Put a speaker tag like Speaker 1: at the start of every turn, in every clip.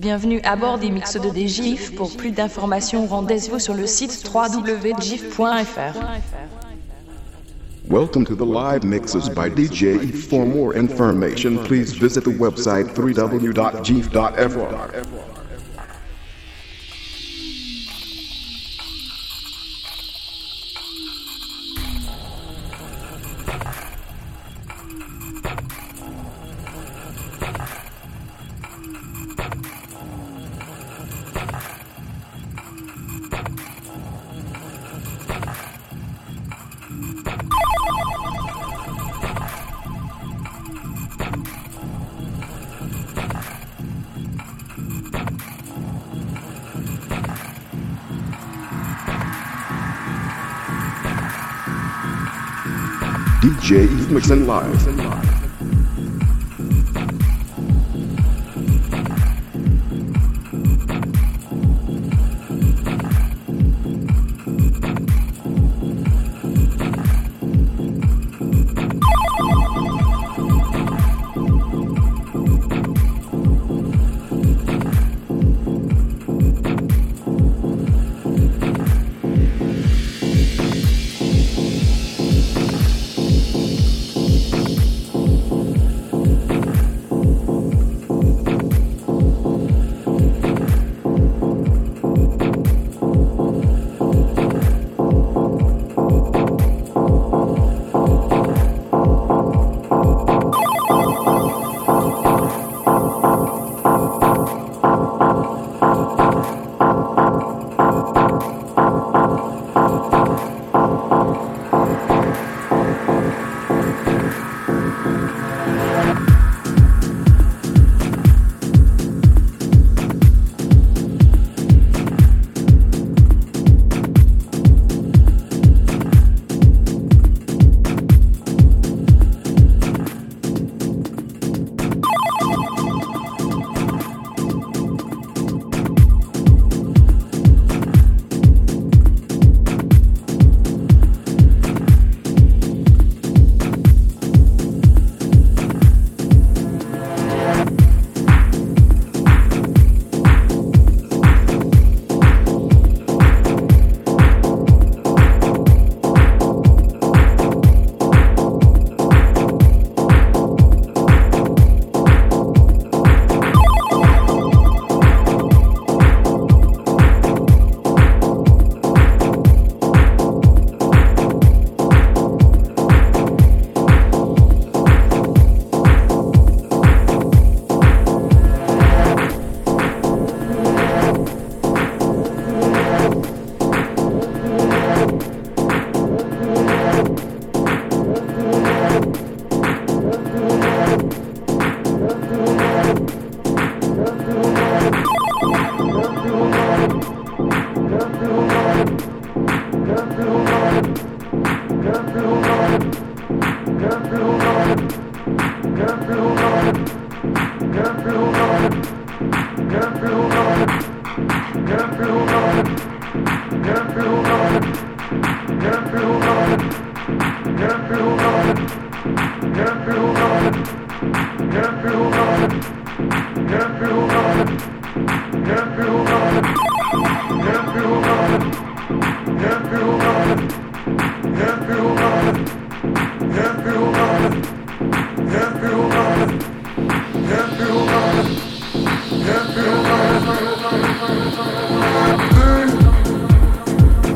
Speaker 1: Bienvenue à bord des mix de DGIF. Pour plus d'informations, rendez-vous sur le site www.gif.fr.
Speaker 2: Welcome to the live mixes by DJ. For more information, please visit the website www.jeef.fr. mixing live.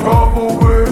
Speaker 3: Couple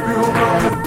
Speaker 3: you.
Speaker 4: know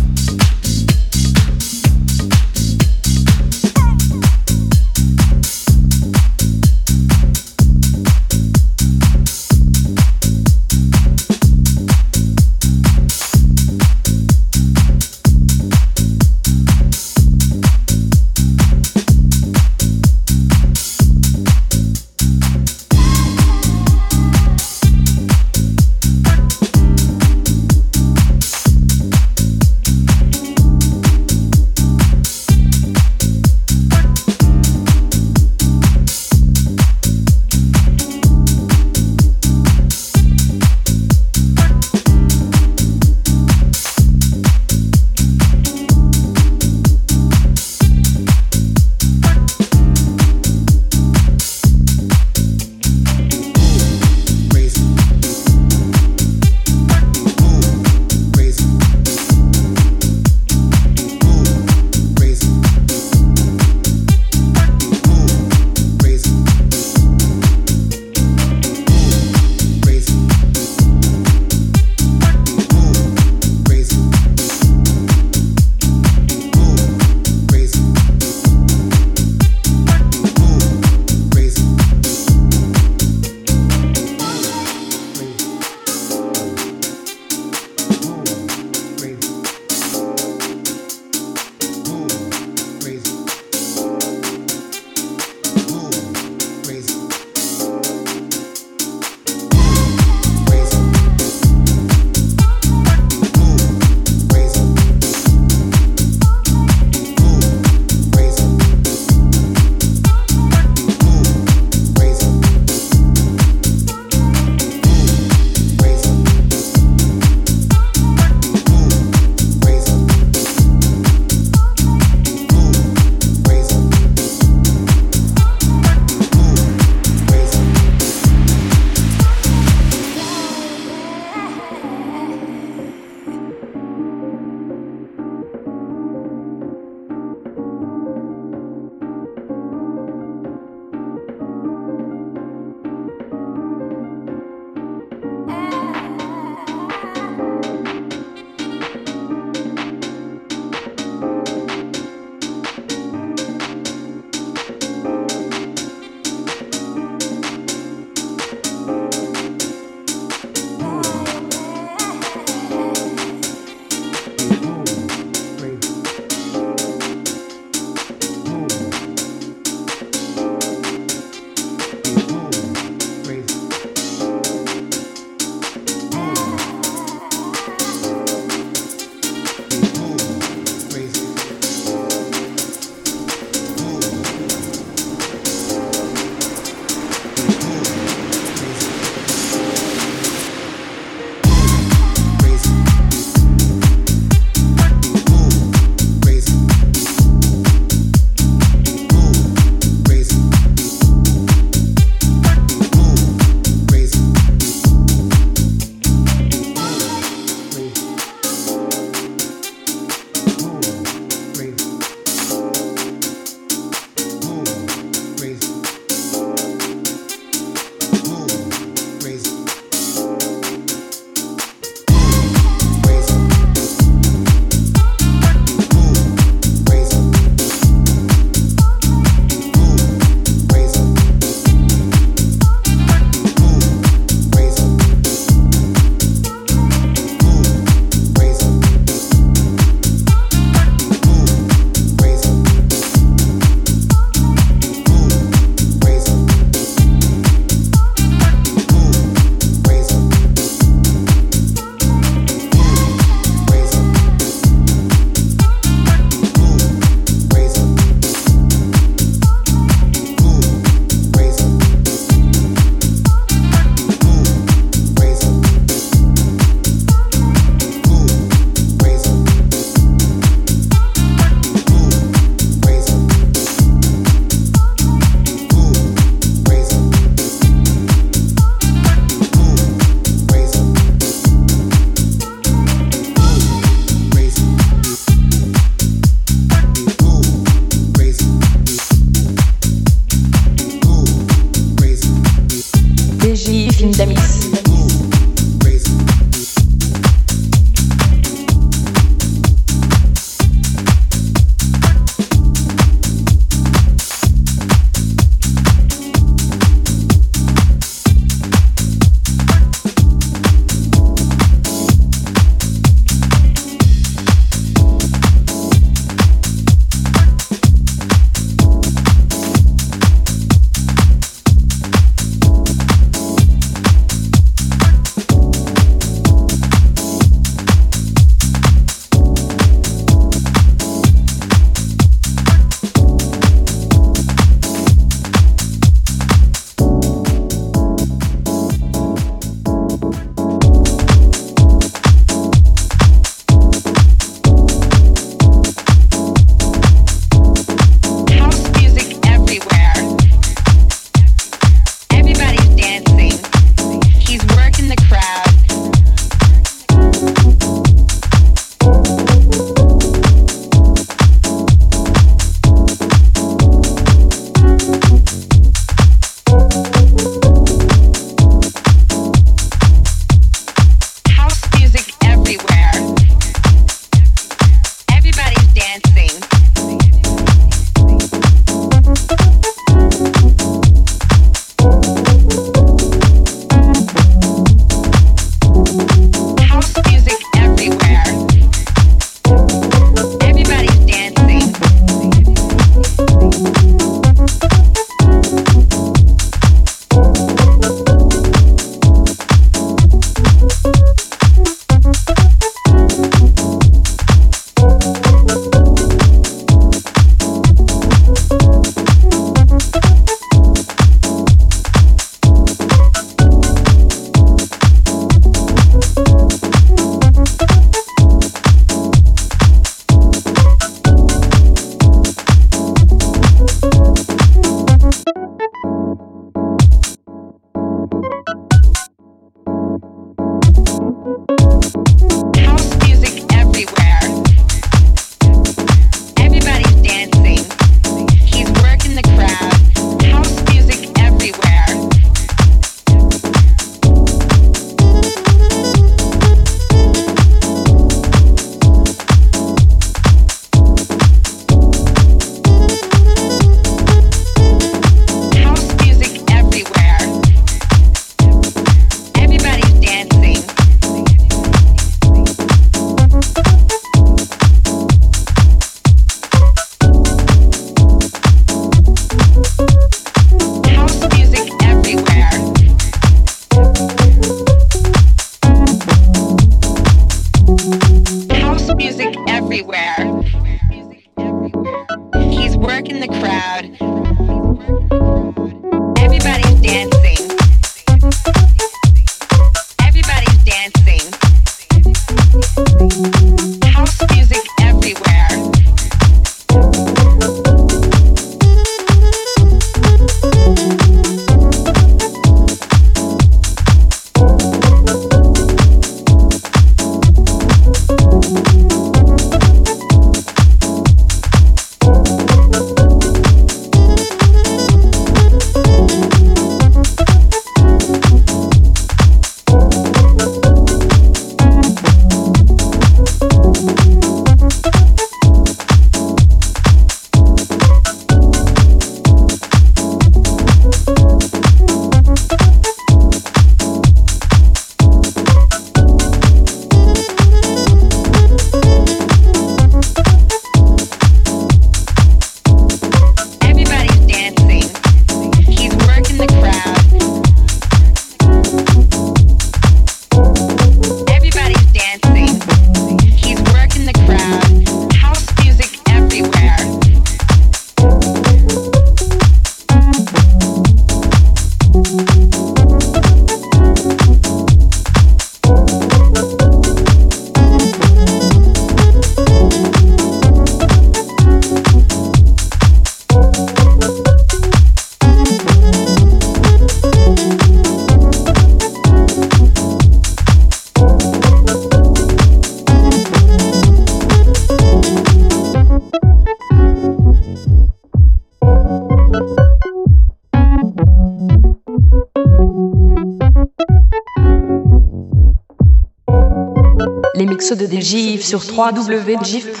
Speaker 4: sources de DGIF sur www.gif.fr.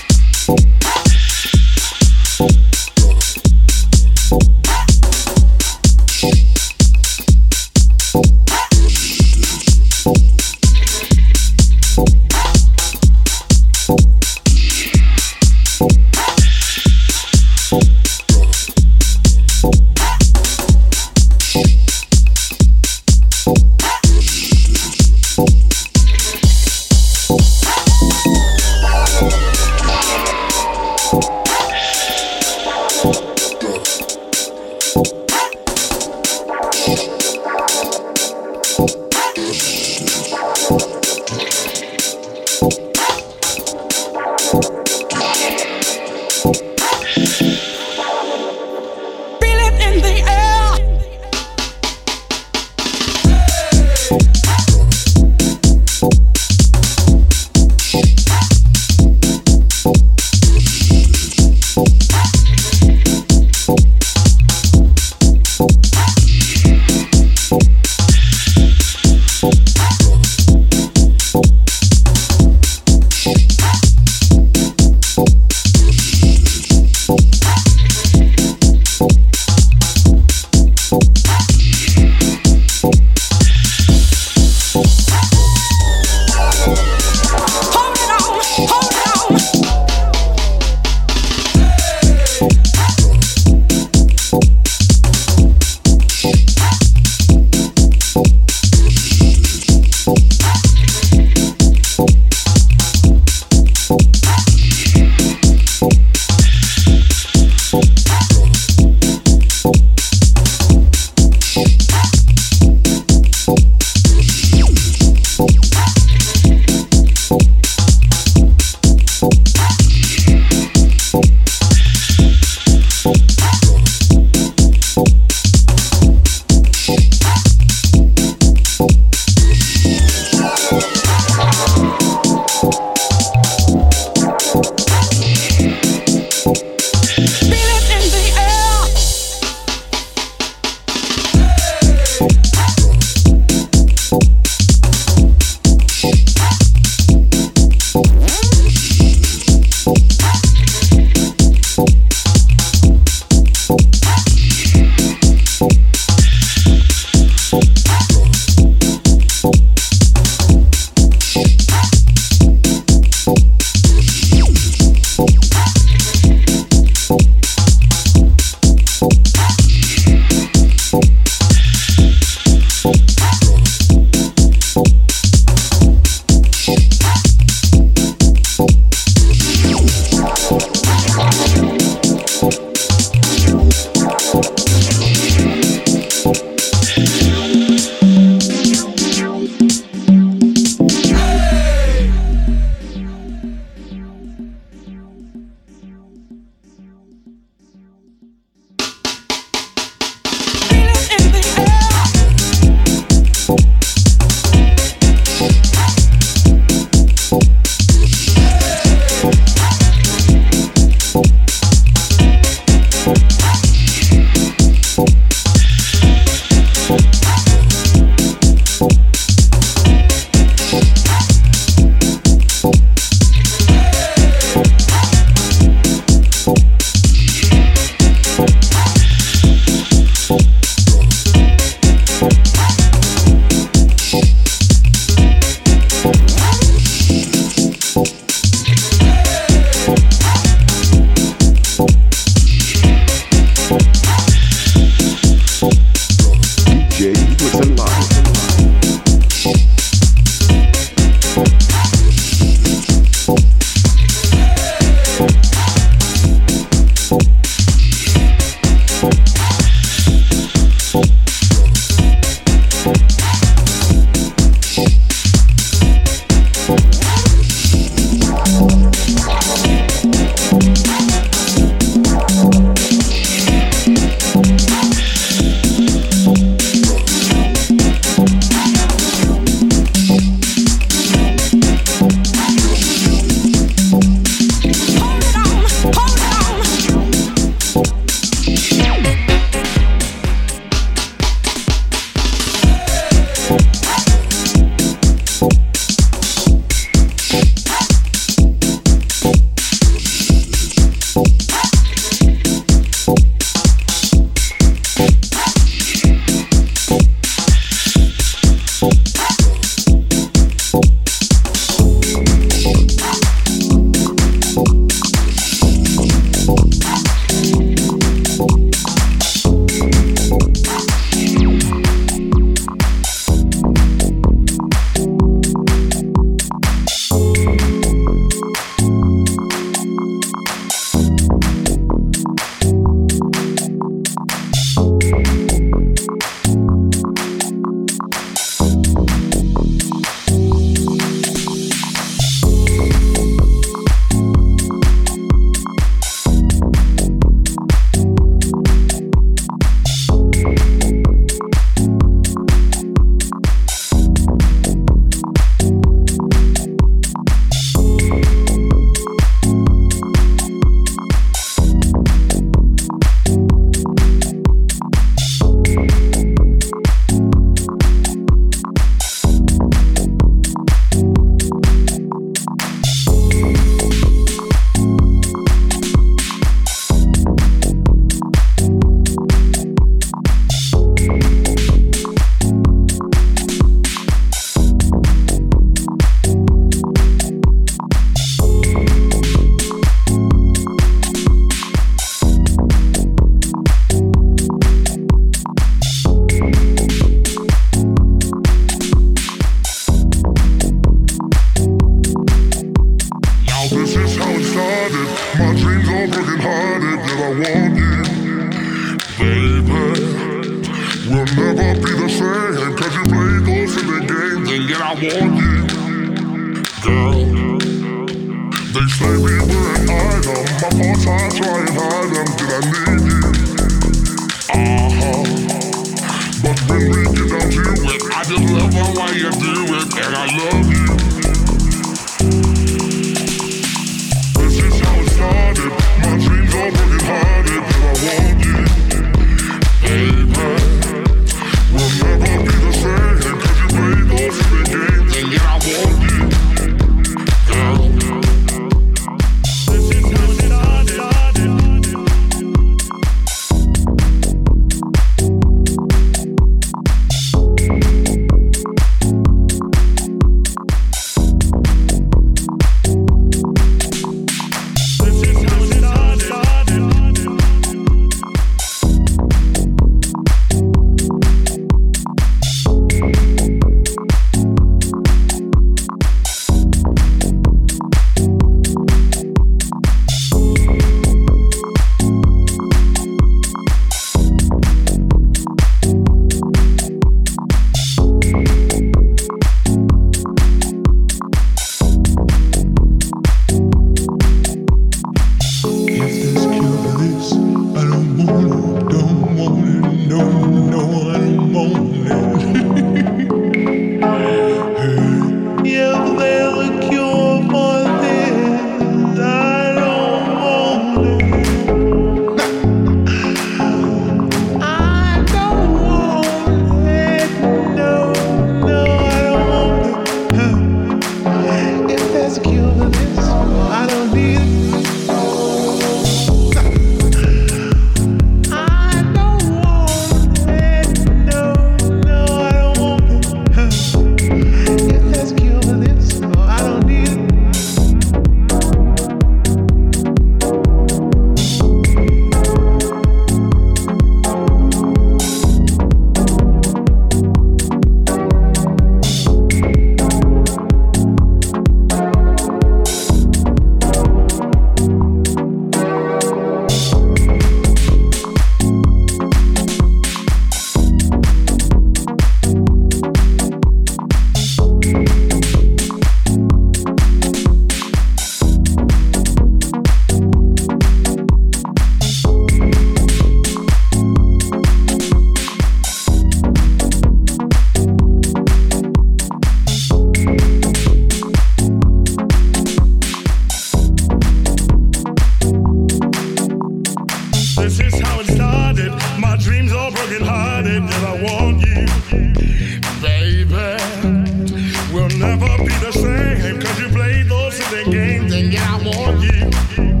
Speaker 3: I.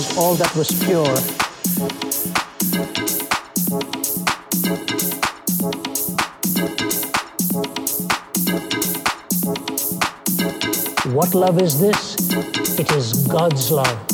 Speaker 5: symbolized all that was pure. What love is this? It is God's love.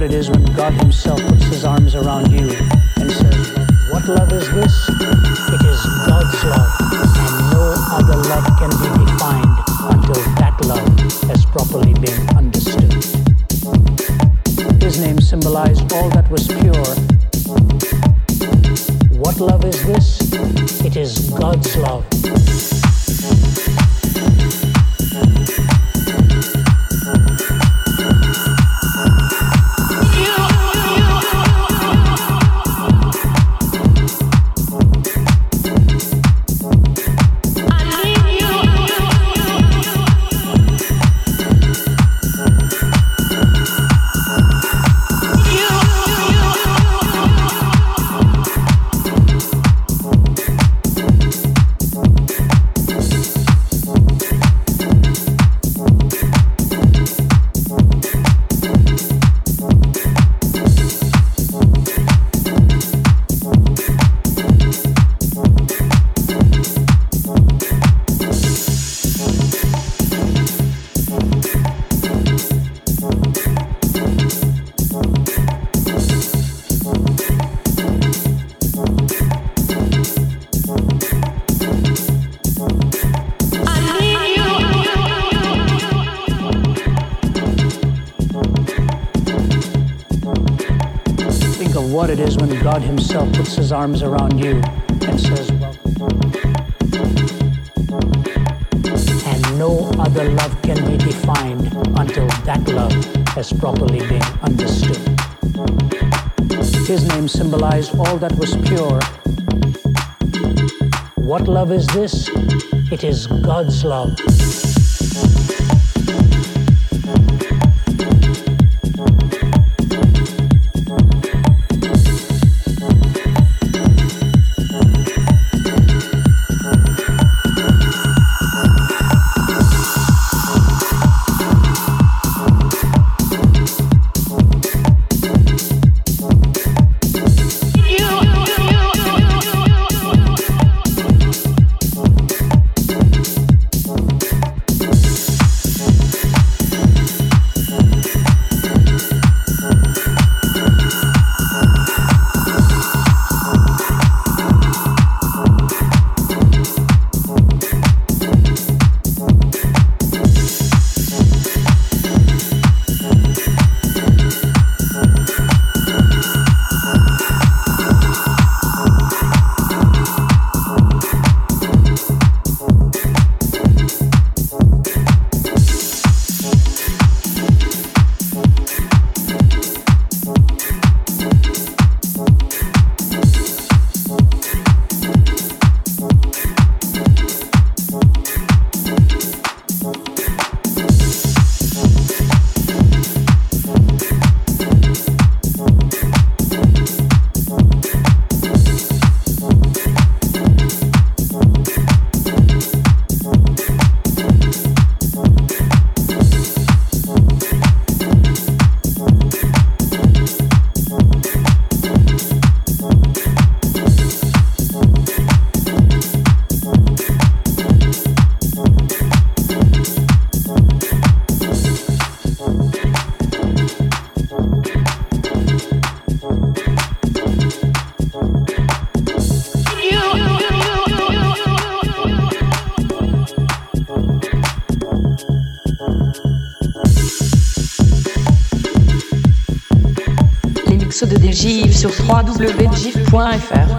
Speaker 5: what it is when God Himself puts His arms around you and says, What love is this? It is God's love, and no other love can be defined until that love has properly been understood His name symbolized all that was pure. What love is this? It is God's love. God Himself puts His arms around you and says, Well, and no other love can be defined until that love has properly been understood. His name symbolized all that was pure. What love is this? It is God's love.
Speaker 4: www.gif.fr.